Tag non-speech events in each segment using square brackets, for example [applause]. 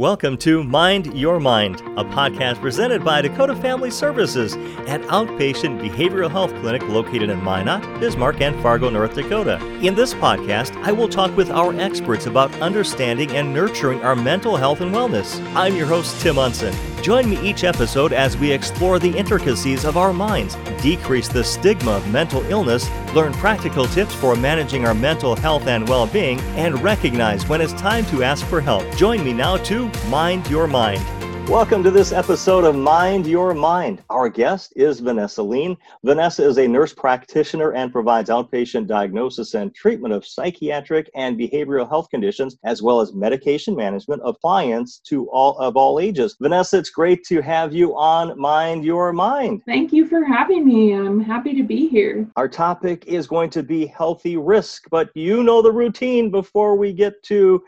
Welcome to Mind Your Mind, a podcast presented by Dakota Family Services, an outpatient behavioral health clinic located in Minot, Bismarck, and Fargo, North Dakota. In this podcast, I will talk with our experts about understanding and nurturing our mental health and wellness. I'm your host, Tim Unson. Join me each episode as we explore the intricacies of our minds, decrease the stigma of mental illness, learn practical tips for managing our mental health and well being, and recognize when it's time to ask for help. Join me now to Mind Your Mind. Welcome to this episode of Mind Your Mind. Our guest is Vanessa Lean. Vanessa is a nurse practitioner and provides outpatient diagnosis and treatment of psychiatric and behavioral health conditions, as well as medication management of clients to all of all ages. Vanessa, it's great to have you on Mind Your Mind. Thank you for having me. I'm happy to be here. Our topic is going to be healthy risk, but you know the routine before we get to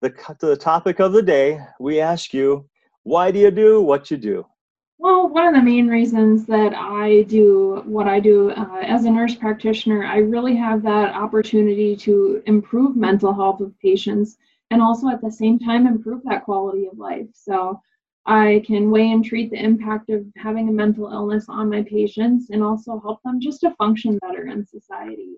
the, to the topic of the day. We ask you, why do you do what you do? Well, one of the main reasons that I do what I do uh, as a nurse practitioner, I really have that opportunity to improve mental health of patients and also at the same time improve that quality of life. So I can weigh and treat the impact of having a mental illness on my patients and also help them just to function better in society.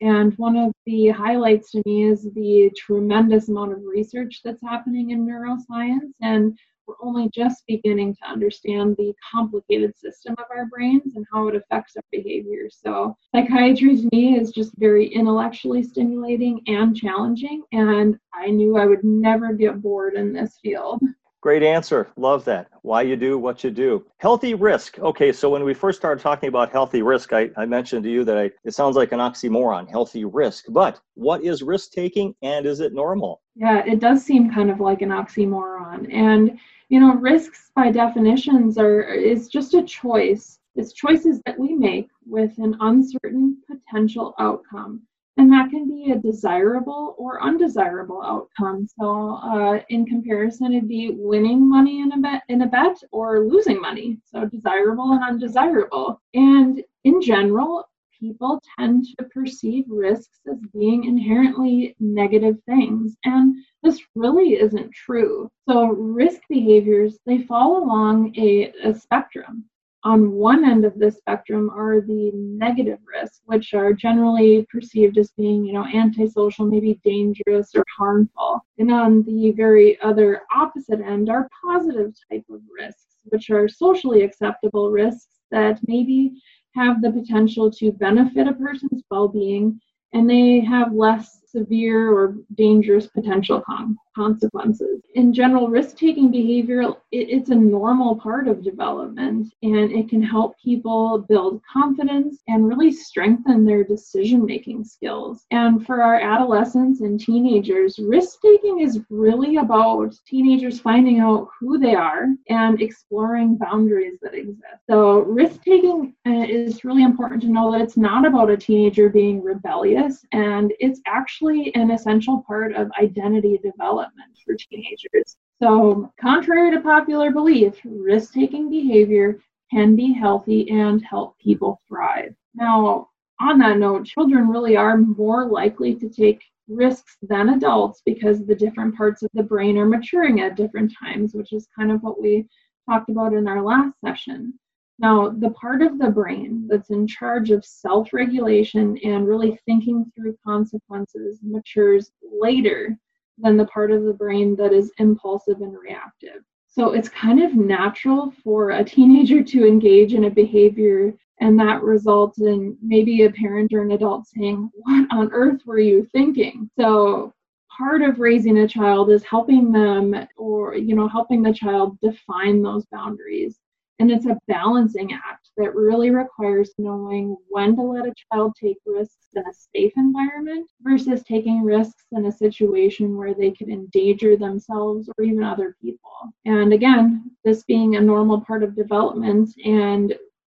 And one of the highlights to me is the tremendous amount of research that's happening in neuroscience and we're only just beginning to understand the complicated system of our brains and how it affects our behavior. So, psychiatry to me is just very intellectually stimulating and challenging, and I knew I would never get bored in this field. Great answer. Love that. Why you do what you do. Healthy risk. Okay, so when we first started talking about healthy risk, I, I mentioned to you that I, it sounds like an oxymoron, healthy risk. But what is risk taking and is it normal? Yeah, it does seem kind of like an oxymoron. And, you know, risks by definitions are is just a choice. It's choices that we make with an uncertain potential outcome and that can be a desirable or undesirable outcome. So, uh, in comparison, it'd be winning money in a bet in a bet or losing money. So, desirable and undesirable. And in general, people tend to perceive risks as being inherently negative things, and this really isn't true. So, risk behaviors they fall along a, a spectrum on one end of the spectrum are the negative risks, which are generally perceived as being, you know, antisocial, maybe dangerous or harmful. And on the very other opposite end are positive type of risks, which are socially acceptable risks that maybe have the potential to benefit a person's well-being and they have less severe or dangerous potential con- consequences. In general, risk taking behavior, it, it's a normal part of development and it can help people build confidence and really strengthen their decision making skills. And for our adolescents and teenagers, risk taking is really about teenagers finding out who they are and exploring boundaries that exist. So, risk taking uh, is really important to know that it's not about a teenager being rebellious and it's actually actually an essential part of identity development for teenagers. So, contrary to popular belief, risk taking behavior can be healthy and help people thrive. Now, on that note, children really are more likely to take risks than adults because the different parts of the brain are maturing at different times, which is kind of what we talked about in our last session. Now, the part of the brain that's in charge of self regulation and really thinking through consequences matures later than the part of the brain that is impulsive and reactive. So it's kind of natural for a teenager to engage in a behavior and that results in maybe a parent or an adult saying, What on earth were you thinking? So part of raising a child is helping them or you know helping the child define those boundaries and it's a balancing act that really requires knowing when to let a child take risks in a safe environment versus taking risks in a situation where they could endanger themselves or even other people. And again, this being a normal part of development and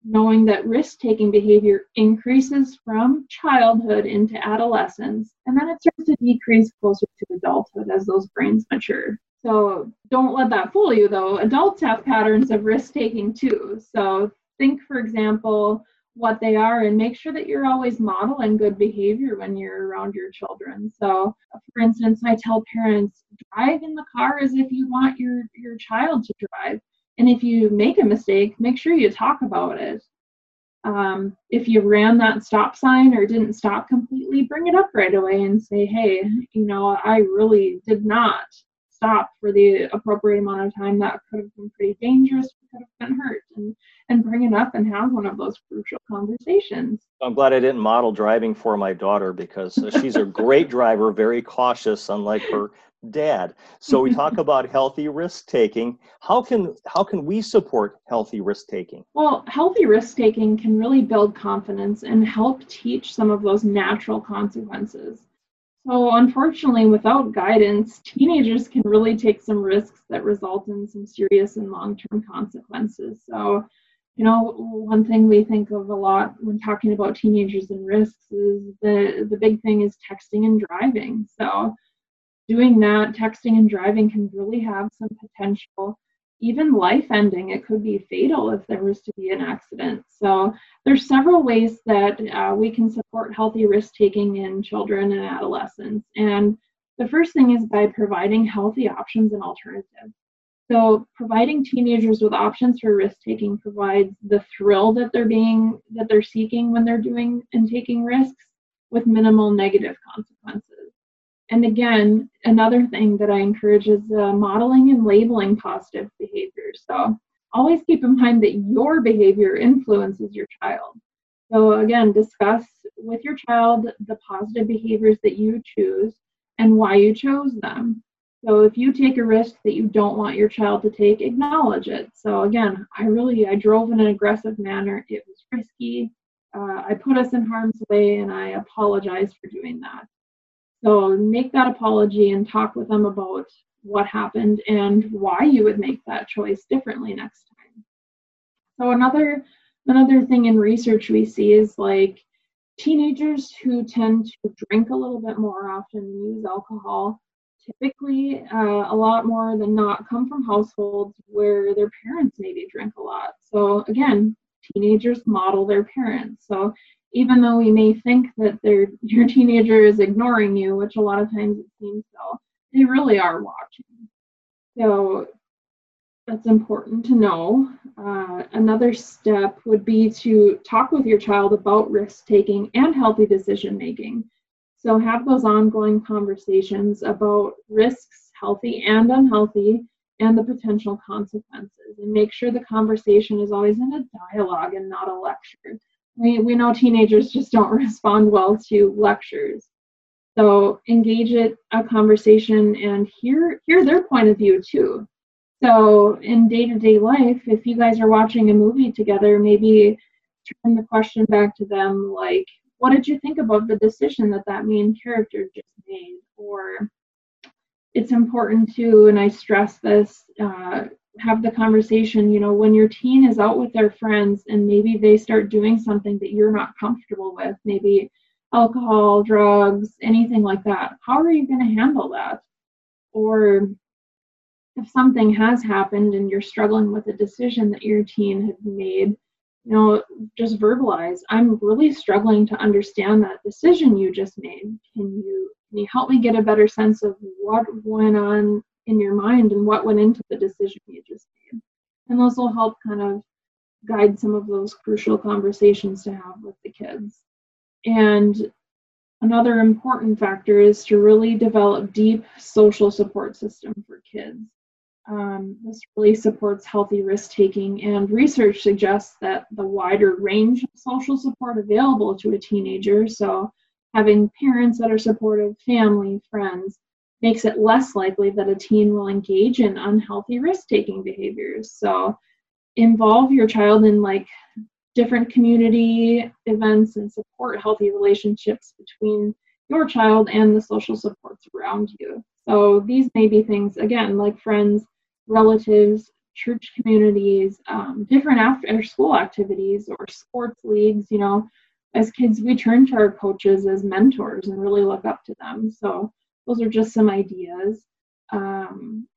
knowing that risk taking behavior increases from childhood into adolescence, and then it starts to decrease closer to adulthood as those brains mature. So don't let that fool you, though. Adults have patterns of risk taking too. So think, for example, what they are and make sure that you're always modeling good behavior when you're around your children. So, for instance, I tell parents drive in the car as if you want your your child to drive. And if you make a mistake, make sure you talk about it. Um, if you ran that stop sign or didn't stop completely, bring it up right away and say, hey, you know, I really did not stop for the appropriate amount of time, that could have been pretty dangerous, We could have been hurt, and and bring it up and have one of those crucial conversations. I'm glad I didn't model driving for my daughter because uh, she's a great driver, very cautious, unlike her dad. So we talk [laughs] about healthy risk taking. How can how can we support healthy risk taking? Well, healthy risk taking can really build confidence and help teach some of those natural consequences. So, unfortunately, without guidance, teenagers can really take some risks that result in some serious and long term consequences. So, you know, one thing we think of a lot when talking about teenagers and risks is the, the big thing is texting and driving. So, doing that, texting and driving can really have some potential even life ending it could be fatal if there was to be an accident. So there's several ways that uh, we can support healthy risk taking in children and adolescents. And the first thing is by providing healthy options and alternatives. So providing teenagers with options for risk taking provides the thrill that they're being that they're seeking when they're doing and taking risks with minimal negative consequences and again, another thing that I encourage is uh, modeling and labeling positive behaviors. So always keep in mind that your behavior influences your child. So again, discuss with your child the positive behaviors that you choose and why you chose them. So if you take a risk that you don't want your child to take, acknowledge it. So again, I really I drove in an aggressive manner. It was risky. Uh, I put us in harm's way, and I apologize for doing that. So make that apology and talk with them about what happened and why you would make that choice differently next time. So another another thing in research we see is like teenagers who tend to drink a little bit more often and use alcohol typically uh, a lot more than not come from households where their parents maybe drink a lot. So again, teenagers model their parents. So even though we may think that your teenager is ignoring you, which a lot of times it seems so, they really are watching. So that's important to know. Uh, another step would be to talk with your child about risk taking and healthy decision making. So have those ongoing conversations about risks, healthy and unhealthy, and the potential consequences. And make sure the conversation is always in a dialogue and not a lecture we, we know teenagers just don't [laughs] respond well to lectures. So engage it a conversation and hear hear their point of view too. So in day-to-day life, if you guys are watching a movie together, maybe turn the question back to them like, what did you think about the decision that that main character just made? Or it's important to, and I stress this, uh, have the conversation you know when your teen is out with their friends and maybe they start doing something that you're not comfortable with maybe alcohol drugs anything like that how are you going to handle that or if something has happened and you're struggling with a decision that your teen had made you know just verbalize i'm really struggling to understand that decision you just made can you can you help me get a better sense of what went on in your mind and what went into the decision. And those will help kind of guide some of those crucial conversations to have with the kids. And another important factor is to really develop deep social support system for kids. Um, this really supports healthy risk taking, and research suggests that the wider range of social support available to a teenager, so having parents that are supportive, family, friends, makes it less likely that a teen will engage in unhealthy risk taking behaviors. So involve your child in like different community events and support healthy relationships between your child and the social supports around you. So these may be things, again, like friends, relatives, church communities, um, different after school activities or sports leagues. You know, as kids, we turn to our coaches as mentors and really look up to them. So those are just some ideas. Um,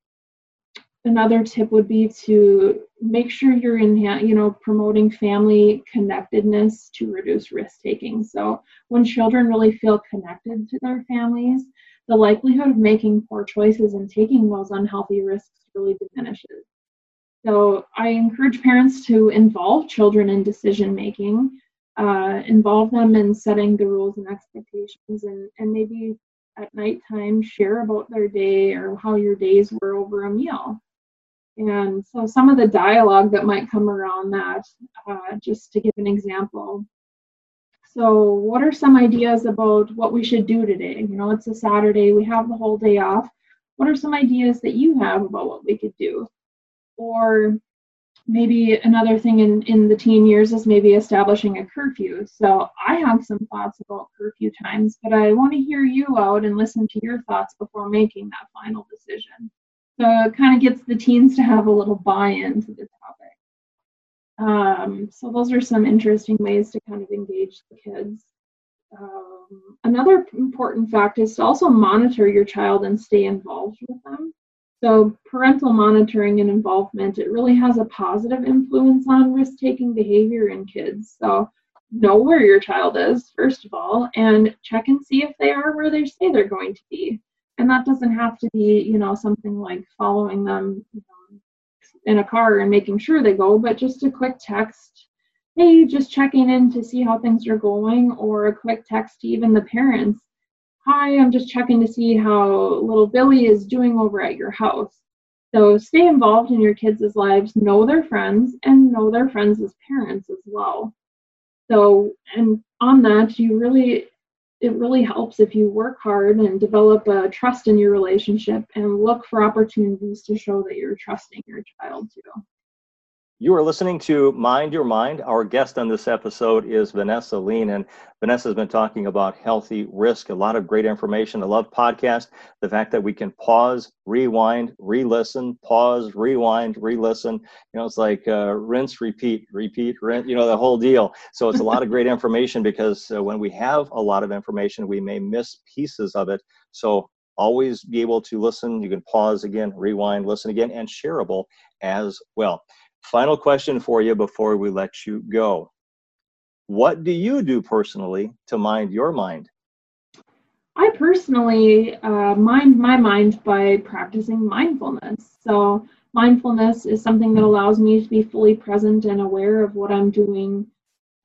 another tip would be to make sure you're in you know promoting family connectedness to reduce risk taking so when children really feel connected to their families the likelihood of making poor choices and taking those unhealthy risks really diminishes so i encourage parents to involve children in decision making uh, involve them in setting the rules and expectations and, and maybe at nighttime share about their day or how your days were over a meal and so some of the dialogue that might come around that, uh, just to give an example. So, what are some ideas about what we should do today? You know, it's a Saturday, we have the whole day off. What are some ideas that you have about what we could do? Or maybe another thing in, in the teen years is maybe establishing a curfew. So, I have some thoughts about curfew times, but I want to hear you out and listen to your thoughts before making that final decision. So it kind of gets the teens to have a little buy-in to the topic. Um, so those are some interesting ways to kind of engage the kids. Um, another important fact is to also monitor your child and stay involved with them. So parental monitoring and involvement, it really has a positive influence on risk-taking behavior in kids. So know where your child is, first of all, and check and see if they are where they say they're going to be and that doesn't have to be you know something like following them in a car and making sure they go but just a quick text hey just checking in to see how things are going or a quick text to even the parents hi i'm just checking to see how little billy is doing over at your house so stay involved in your kids' lives know their friends and know their friends parents as well so and on that you really it really helps if you work hard and develop a trust in your relationship and look for opportunities to show that you're trusting your child too. You are listening to Mind Your Mind. Our guest on this episode is Vanessa Lean, and Vanessa has been talking about healthy risk. A lot of great information. I love podcast. The fact that we can pause, rewind, re-listen, pause, rewind, re-listen. You know, it's like uh, rinse, repeat, repeat, rinse. You know, the whole deal. So it's a lot of great [laughs] information because uh, when we have a lot of information, we may miss pieces of it. So always be able to listen. You can pause again, rewind, listen again, and shareable as well. Final question for you before we let you go. What do you do personally to mind your mind? I personally uh, mind my mind by practicing mindfulness. So, mindfulness is something that allows me to be fully present and aware of what I'm doing,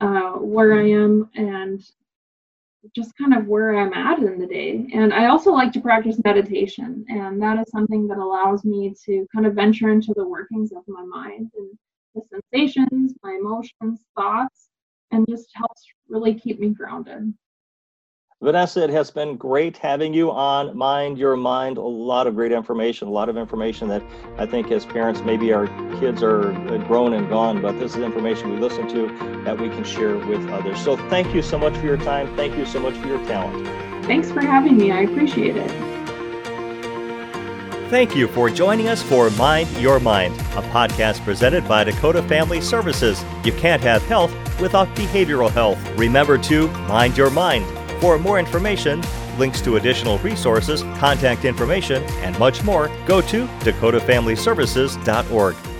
uh, where I am, and just kind of where I'm at in the day. And I also like to practice meditation, and that is something that allows me to kind of venture into the workings of my mind and the sensations, my emotions, thoughts, and just helps really keep me grounded. Vanessa, it has been great having you on Mind Your Mind. A lot of great information, a lot of information that I think as parents, maybe our kids are uh, grown and gone, but this is information we listen to that we can share with others. So thank you so much for your time. Thank you so much for your talent. Thanks for having me. I appreciate it. Thank you for joining us for Mind Your Mind, a podcast presented by Dakota Family Services. You can't have health without behavioral health. Remember to mind your mind for more information, links to additional resources, contact information, and much more, go to dakotafamilyservices.org.